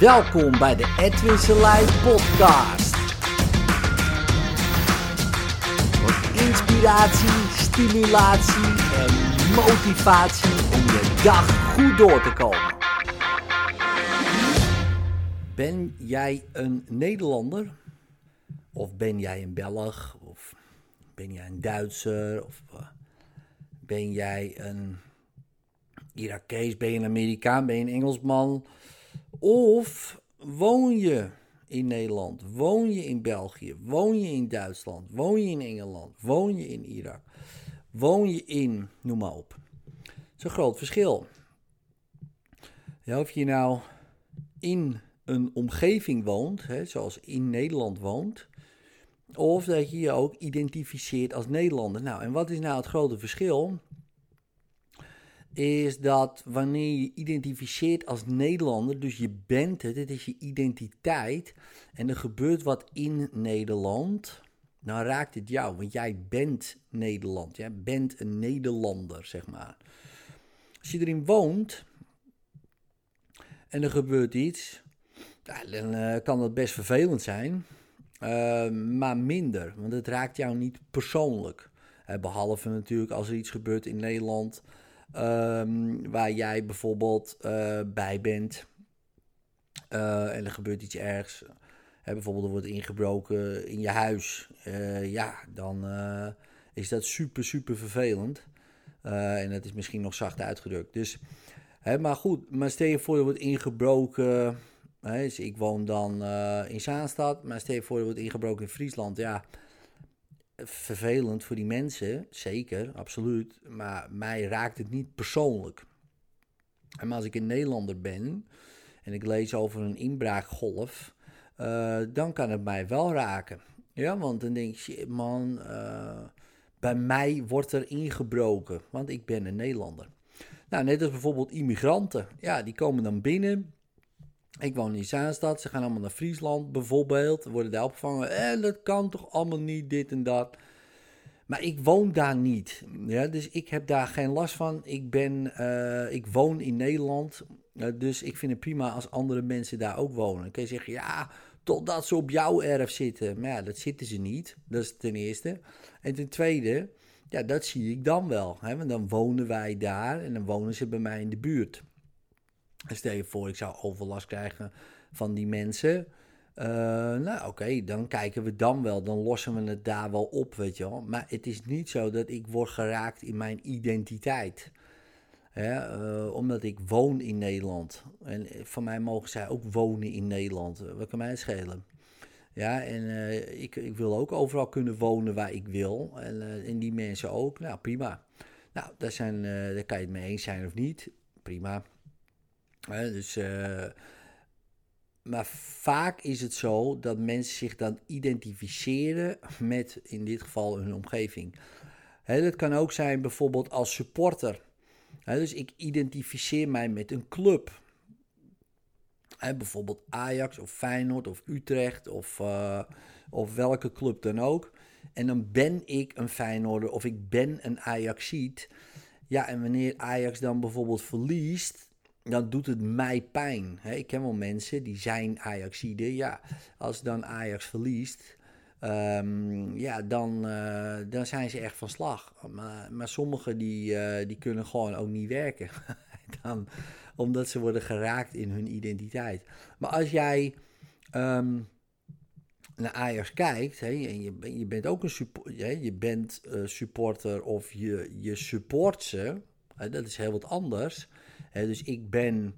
Welkom bij de Edwin Selei podcast. Voor inspiratie, stimulatie en motivatie om je dag goed door te komen. Ben jij een Nederlander? Of ben jij een Belg? Of ben jij een Duitser? Of uh, ben jij een Irakees? Ben je een Amerikaan? Ben je een Engelsman? Of woon je in Nederland? Woon je in België? Woon je in Duitsland? Woon je in Engeland? Woon je in Irak? Woon je in, noem maar op. Een groot verschil. Of je nou in een omgeving woont, hè, zoals in Nederland woont, of dat je je ook identificeert als Nederlander. Nou, en wat is nou het grote verschil? Is dat wanneer je identificeert als Nederlander, dus je bent het, het is je identiteit, en er gebeurt wat in Nederland, dan raakt het jou, want jij bent Nederland, jij bent een Nederlander, zeg maar. Als je erin woont en er gebeurt iets, dan uh, kan dat best vervelend zijn. Uh, maar minder, want het raakt jou niet persoonlijk. Uh, behalve natuurlijk als er iets gebeurt in Nederland um, waar jij bijvoorbeeld uh, bij bent en er gebeurt iets ergs. bijvoorbeeld er wordt ingebroken in je huis. ja, dan is dat super, super vervelend. en dat is misschien nog zacht uitgedrukt. Dus, maar goed, maar stel je voor er wordt ingebroken dus ik woon dan in Zaanstad, maar stel je voor, er wordt ingebroken in Friesland. Ja, vervelend voor die mensen, zeker, absoluut. Maar mij raakt het niet persoonlijk. En als ik een Nederlander ben en ik lees over een inbraakgolf, uh, dan kan het mij wel raken. Ja, want dan denk je, man, uh, bij mij wordt er ingebroken, want ik ben een Nederlander. Nou, net als bijvoorbeeld immigranten. Ja, die komen dan binnen ik woon in Zaanstad, ze gaan allemaal naar Friesland bijvoorbeeld, worden daar opgevangen. Eh, dat kan toch allemaal niet, dit en dat. Maar ik woon daar niet. Ja, dus ik heb daar geen last van. Ik, ben, uh, ik woon in Nederland. Dus ik vind het prima als andere mensen daar ook wonen. Dan kun je zeggen, ja, totdat ze op jouw erf zitten. Maar ja, dat zitten ze niet. Dat is ten eerste. En ten tweede, ja, dat zie ik dan wel. Hè? Want dan wonen wij daar en dan wonen ze bij mij in de buurt. Stel je voor, ik zou overlast krijgen van die mensen. Uh, nou, oké, dan kijken we dan wel. Dan lossen we het daar wel op, weet je wel. Maar het is niet zo dat ik word geraakt in mijn identiteit. uh, omdat ik woon in Nederland. En van mij mogen zij ook wonen in Nederland. Wat kan mij schelen? Ja, en ik, ik wil ook overal kunnen wonen waar ik wil. En, en die mensen ook. Nou, prima. Nou, daar, zijn, daar kan je het mee eens zijn of niet. Prima dus, uh, maar vaak is het zo dat mensen zich dan identificeren met, in dit geval, hun omgeving. Dat kan ook zijn bijvoorbeeld als supporter. Dus ik identificeer mij met een club. Bijvoorbeeld Ajax of Feyenoord of Utrecht of, uh, of welke club dan ook. En dan ben ik een Feyenoorder of ik ben een Ajaxiet. Ja, en wanneer Ajax dan bijvoorbeeld verliest, dan doet het mij pijn. ik ken wel mensen die zijn Ajaxide. Ja, als dan Ajax verliest, um, ja, dan, uh, dan zijn ze echt van slag. Maar, maar sommigen die, uh, die kunnen gewoon ook niet werken. dan, omdat ze worden geraakt in hun identiteit. Maar als jij um, naar Ajax kijkt, en je, je bent ook een je bent uh, supporter of je, je support ze, dat is heel wat anders dus ik ben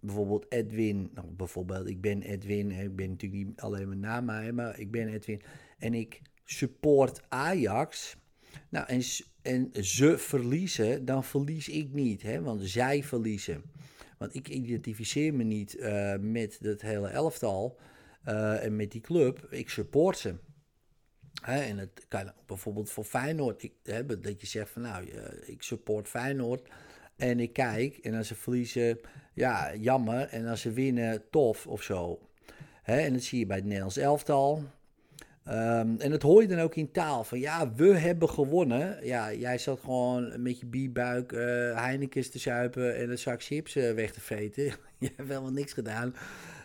bijvoorbeeld Edwin, nou, bijvoorbeeld, ik ben Edwin, ik ben natuurlijk niet alleen mijn naam, maar ik ben Edwin en ik support Ajax. Nou, en, en ze verliezen, dan verlies ik niet, want zij verliezen. Want ik identificeer me niet uh, met het hele elftal uh, en met die club, ik support ze. En het kan bijvoorbeeld voor Feyenoord, dat je zegt van nou, ik support Feyenoord. En ik kijk en als ze verliezen, ja, jammer. En als ze winnen, tof of zo. Hè? En dat zie je bij het Nederlands elftal. Ehm, en dat hoor je dan ook in taal. Van ja, we hebben gewonnen. Ja, jij zat gewoon met je bierbuik uh, Heineken's te zuipen en een zak chips uh, weg te vreten. je hebt helemaal niks gedaan.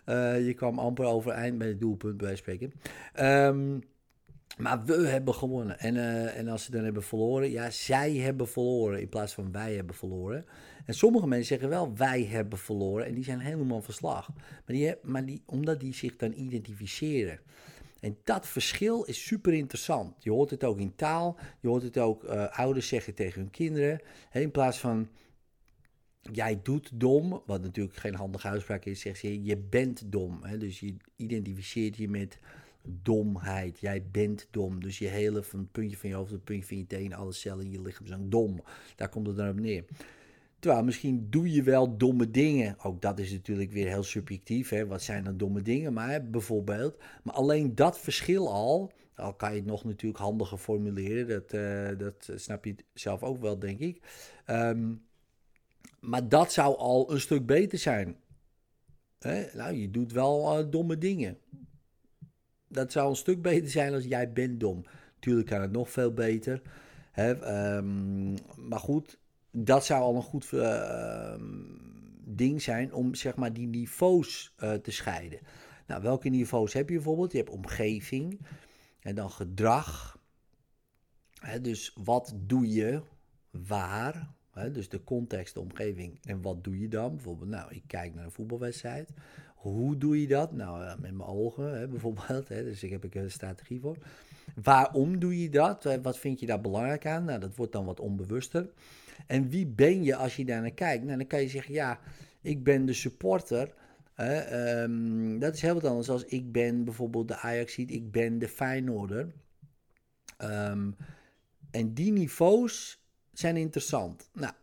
Uh, je kwam amper overeind bij het doelpunt bij spreken. Um, maar we hebben gewonnen. En, en als ze dan hebben verloren, ja, zij hebben verloren in plaats van wij hebben verloren. En sommige mensen zeggen wel, wij hebben verloren. En die zijn helemaal verslag. Maar, die, maar die, omdat die zich dan identificeren. En dat verschil is super interessant. Je hoort het ook in taal. Je hoort het ook uh, ouders zeggen tegen hun kinderen. in plaats van jij doet dom, wat natuurlijk geen handige uitspraak is, zegt ze je bent dom. Dus je identificeert je met domheid. Jij bent dom. Dus je hele van het puntje van je hoofd het puntje van je teen, alle cellen in je lichaam zijn dom. Daar komt het dan op neer. Terwijl misschien doe je wel domme dingen. Ook dat is natuurlijk weer heel subjectief. Hè? Wat zijn dan domme dingen? Maar bijvoorbeeld. Maar alleen dat verschil al. Al kan je het nog natuurlijk handiger formuleren. Dat, uh, dat snap je zelf ook wel, denk ik. Um, maar dat zou al een stuk beter zijn. Hè? Nou, je doet wel uh, domme dingen. Dat zou een stuk beter zijn als jij bent dom. Tuurlijk kan het nog veel beter. Hè? Um, maar goed, dat zou al een goed uh, ding zijn om zeg maar die niveaus uh, te scheiden. Nou, welke niveaus heb je bijvoorbeeld? Je hebt omgeving en dan gedrag. Hè, dus wat doe je waar? Dus de context, de omgeving. En wat doe je dan? Bijvoorbeeld, nou, ik kijk naar een voetbalwedstrijd. Hoe doe je dat? Nou, met mijn ogen hè, bijvoorbeeld. Hè, dus ik heb ik een strategie voor. Waarom doe je dat? Wat vind je daar belangrijk aan? Nou, dat wordt dan wat onbewuster. En wie ben je als je daar naar kijkt? Nou, dan kan je zeggen, ja, ik ben de supporter. Um, dat is heel wat anders als ik ben bijvoorbeeld de Ajaxiet, ik ben de Feyenoorder. Um, en die niveaus zijn interessant. Nou,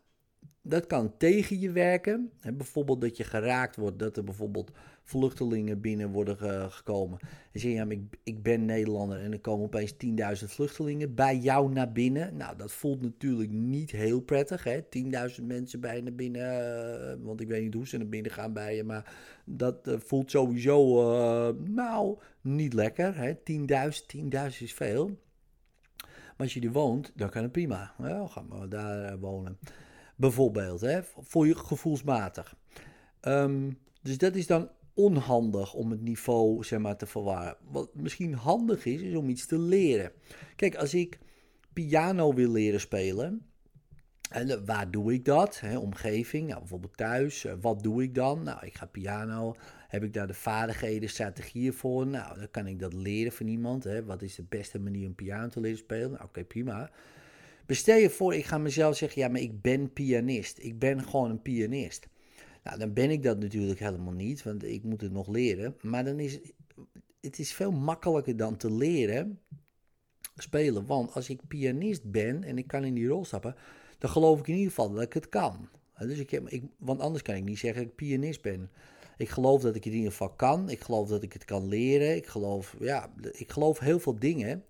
dat kan tegen je werken. bijvoorbeeld dat je geraakt wordt, dat er bijvoorbeeld vluchtelingen binnen worden gekomen. En zeg je, ja, ik, ik ben Nederlander en er komen opeens 10.000 vluchtelingen bij jou naar binnen. Nou, dat voelt natuurlijk niet heel prettig, hè. 10.000 mensen bij naar binnen, uh, want ik weet niet hoe ze naar binnen gaan bij je, maar dat uh, voelt sowieso, uh, nou, niet lekker, hè. 10.000, 10.000 is veel. Maar als je er woont, dan kan het prima. Ja, gaan we daar wonen. Bijvoorbeeld, hè, voor je gevoelsmatig. Um, dus dat is dan onhandig om het niveau zeg maar, te verwaren. Wat misschien handig is, is om iets te leren. Kijk, als ik piano wil leren spelen, en waar doe ik dat? omgeving, nou, bijvoorbeeld thuis. Eh, wat doe ik dan? Nou, ik ga piano. Heb ik daar de vaardigheden, strategieën voor? Nou, dan kan ik dat leren van iemand. Wat is de beste manier om piano te leren spelen? Nou, oké, prima. Bestel je voor, ik ga mezelf zeggen, ja, maar ik ben pianist. Ik ben gewoon een pianist. Nou, dan ben ik dat natuurlijk helemaal niet, want ik moet het nog leren. Maar dan is het is veel makkelijker dan te leren spelen. Want als ik pianist ben en ik kan in die rol stappen, dan geloof ik in ieder geval dat ik het kan. Dus ik heb, ik, want anders kan ik niet zeggen dat ik pianist ben. Ik geloof dat ik het in ieder geval kan. Ik geloof dat ik het kan leren. Ik geloof, ja, ik geloof heel veel dingen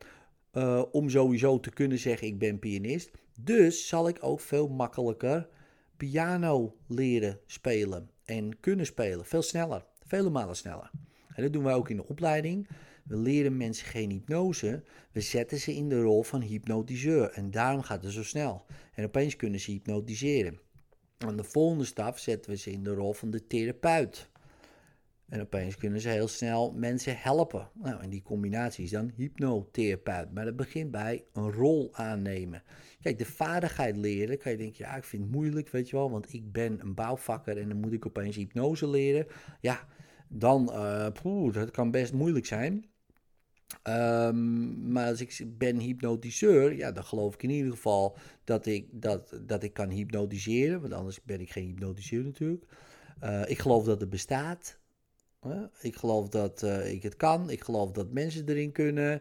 uh, om sowieso te kunnen zeggen ik ben pianist. Dus zal ik ook veel makkelijker piano leren spelen en kunnen spelen. Veel sneller, vele malen sneller. En dat doen wij ook in de opleiding. We leren mensen geen hypnose. We zetten ze in de rol van hypnotiseur. En daarom gaat het zo snel. En opeens kunnen ze hypnotiseren. En de volgende stap zetten we ze in de rol van de therapeut. En opeens kunnen ze heel snel mensen helpen. Nou, en die combinatie is dan hypnotherapeut. Maar dat begint bij een rol aannemen. Kijk, de vaardigheid leren, kan je denken, ja, ik vind het moeilijk, weet je wel, want ik ben een bouwvakker en dan moet ik opeens hypnose leren. Ja, dan, uh, poeh, dat kan best moeilijk zijn. Um, maar als ik ben hypnotiseur, ja, dan geloof ik in ieder geval dat ik, dat, dat ik kan hypnotiseren, want anders ben ik geen hypnotiseur natuurlijk. Uh, ik geloof dat het bestaat. Ik geloof dat uh, ik het kan. Ik geloof dat mensen erin kunnen.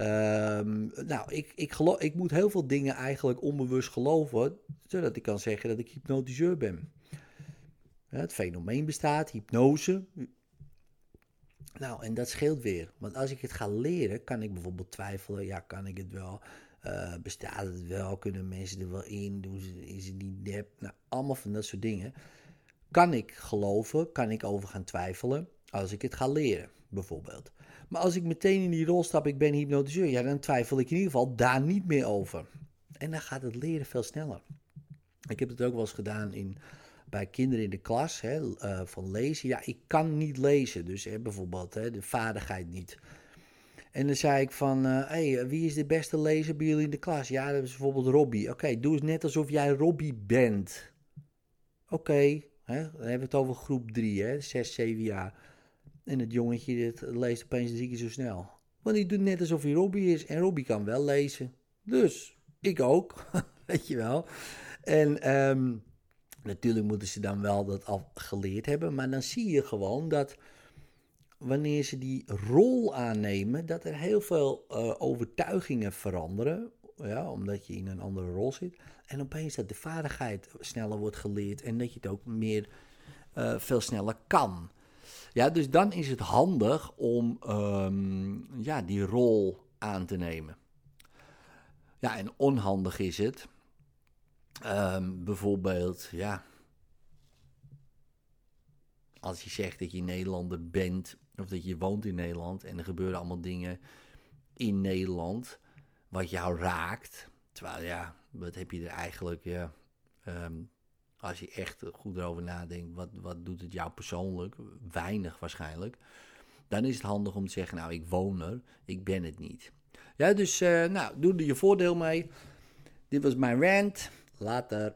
Um, nou, ik, ik, ik moet heel veel dingen eigenlijk onbewust geloven, zodat ik kan zeggen dat ik hypnotiseur ben. Het fenomeen bestaat, hypnose. Nou, en dat scheelt weer. Want als ik het ga leren, kan ik bijvoorbeeld twijfelen. Ja, kan ik het wel? Uh, bestaat het wel? Kunnen mensen er wel in? Doen ze, is het niet nep? Nou, allemaal van dat soort dingen. Kan ik geloven? Kan ik over gaan twijfelen? Als ik het ga leren, bijvoorbeeld. Maar als ik meteen in die rol stap, ik ben hypnotiseur, ja, dan twijfel ik in ieder geval daar niet meer over. En dan gaat het leren veel sneller. Ik heb het ook wel eens gedaan in, bij kinderen in de klas, hè, uh, van lezen. Ja, ik kan niet lezen, dus hè, bijvoorbeeld hè, de vaardigheid niet. En dan zei ik van, uh, hey, wie is de beste lezer bij jullie in de klas? Ja, dat is bijvoorbeeld Robbie. Oké, doe eens net alsof jij Robbie bent. Oké, dan hebben we het over groep 3, hè, 6, 7 jaar. En het jongetje leest opeens drie keer zo snel. Want die doet net alsof hij Robbie is. En Robbie kan wel lezen. Dus, ik ook. Weet je wel. En um, natuurlijk moeten ze dan wel dat al geleerd hebben. Maar dan zie je gewoon dat wanneer ze die rol aannemen, dat er heel veel uh, overtuigingen veranderen. Ja, omdat je in een andere rol zit. En opeens dat de vaardigheid sneller wordt geleerd en dat je het ook meer, uh, veel sneller kan. Ja, dus dan is het handig om um, ja, die rol aan te nemen. Ja, en onhandig is het. Um, bijvoorbeeld, ja. Als je zegt dat je Nederlander bent, of dat je woont in Nederland en er gebeuren allemaal dingen in Nederland wat jou raakt. Terwijl ja, wat heb je er eigenlijk, ja, um, als je echt goed erover nadenkt, wat, wat doet het jou persoonlijk? Weinig waarschijnlijk. Dan is het handig om te zeggen, nou ik woon er, ik ben het niet. Ja, dus uh, nou, doe er je voordeel mee. Dit was mijn rant. Later.